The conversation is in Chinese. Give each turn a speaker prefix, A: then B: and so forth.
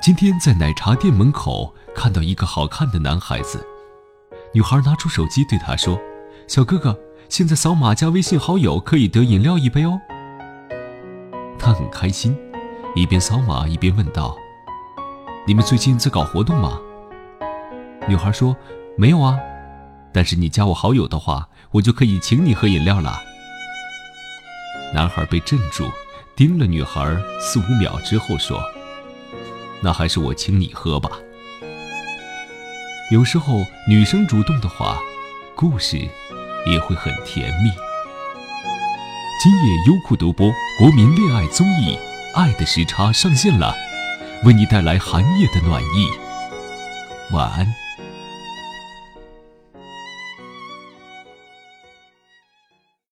A: 今天在奶茶店门口看到一个好看的男孩子，女孩拿出手机对他说：“小哥哥，现在扫码加微信好友可以得饮料一杯哦。”他很开心，一边扫码一边问道：“你们最近在搞活动吗？”女孩说：“没有啊，但是你加我好友的话，我就可以请你喝饮料了。”男孩被镇住，盯了女孩四五秒之后说。那还是我请你喝吧。有时候女生主动的话，故事也会很甜蜜。今夜优酷独播国民恋爱综艺《爱的时差》上线了，为你带来寒夜的暖意。晚安。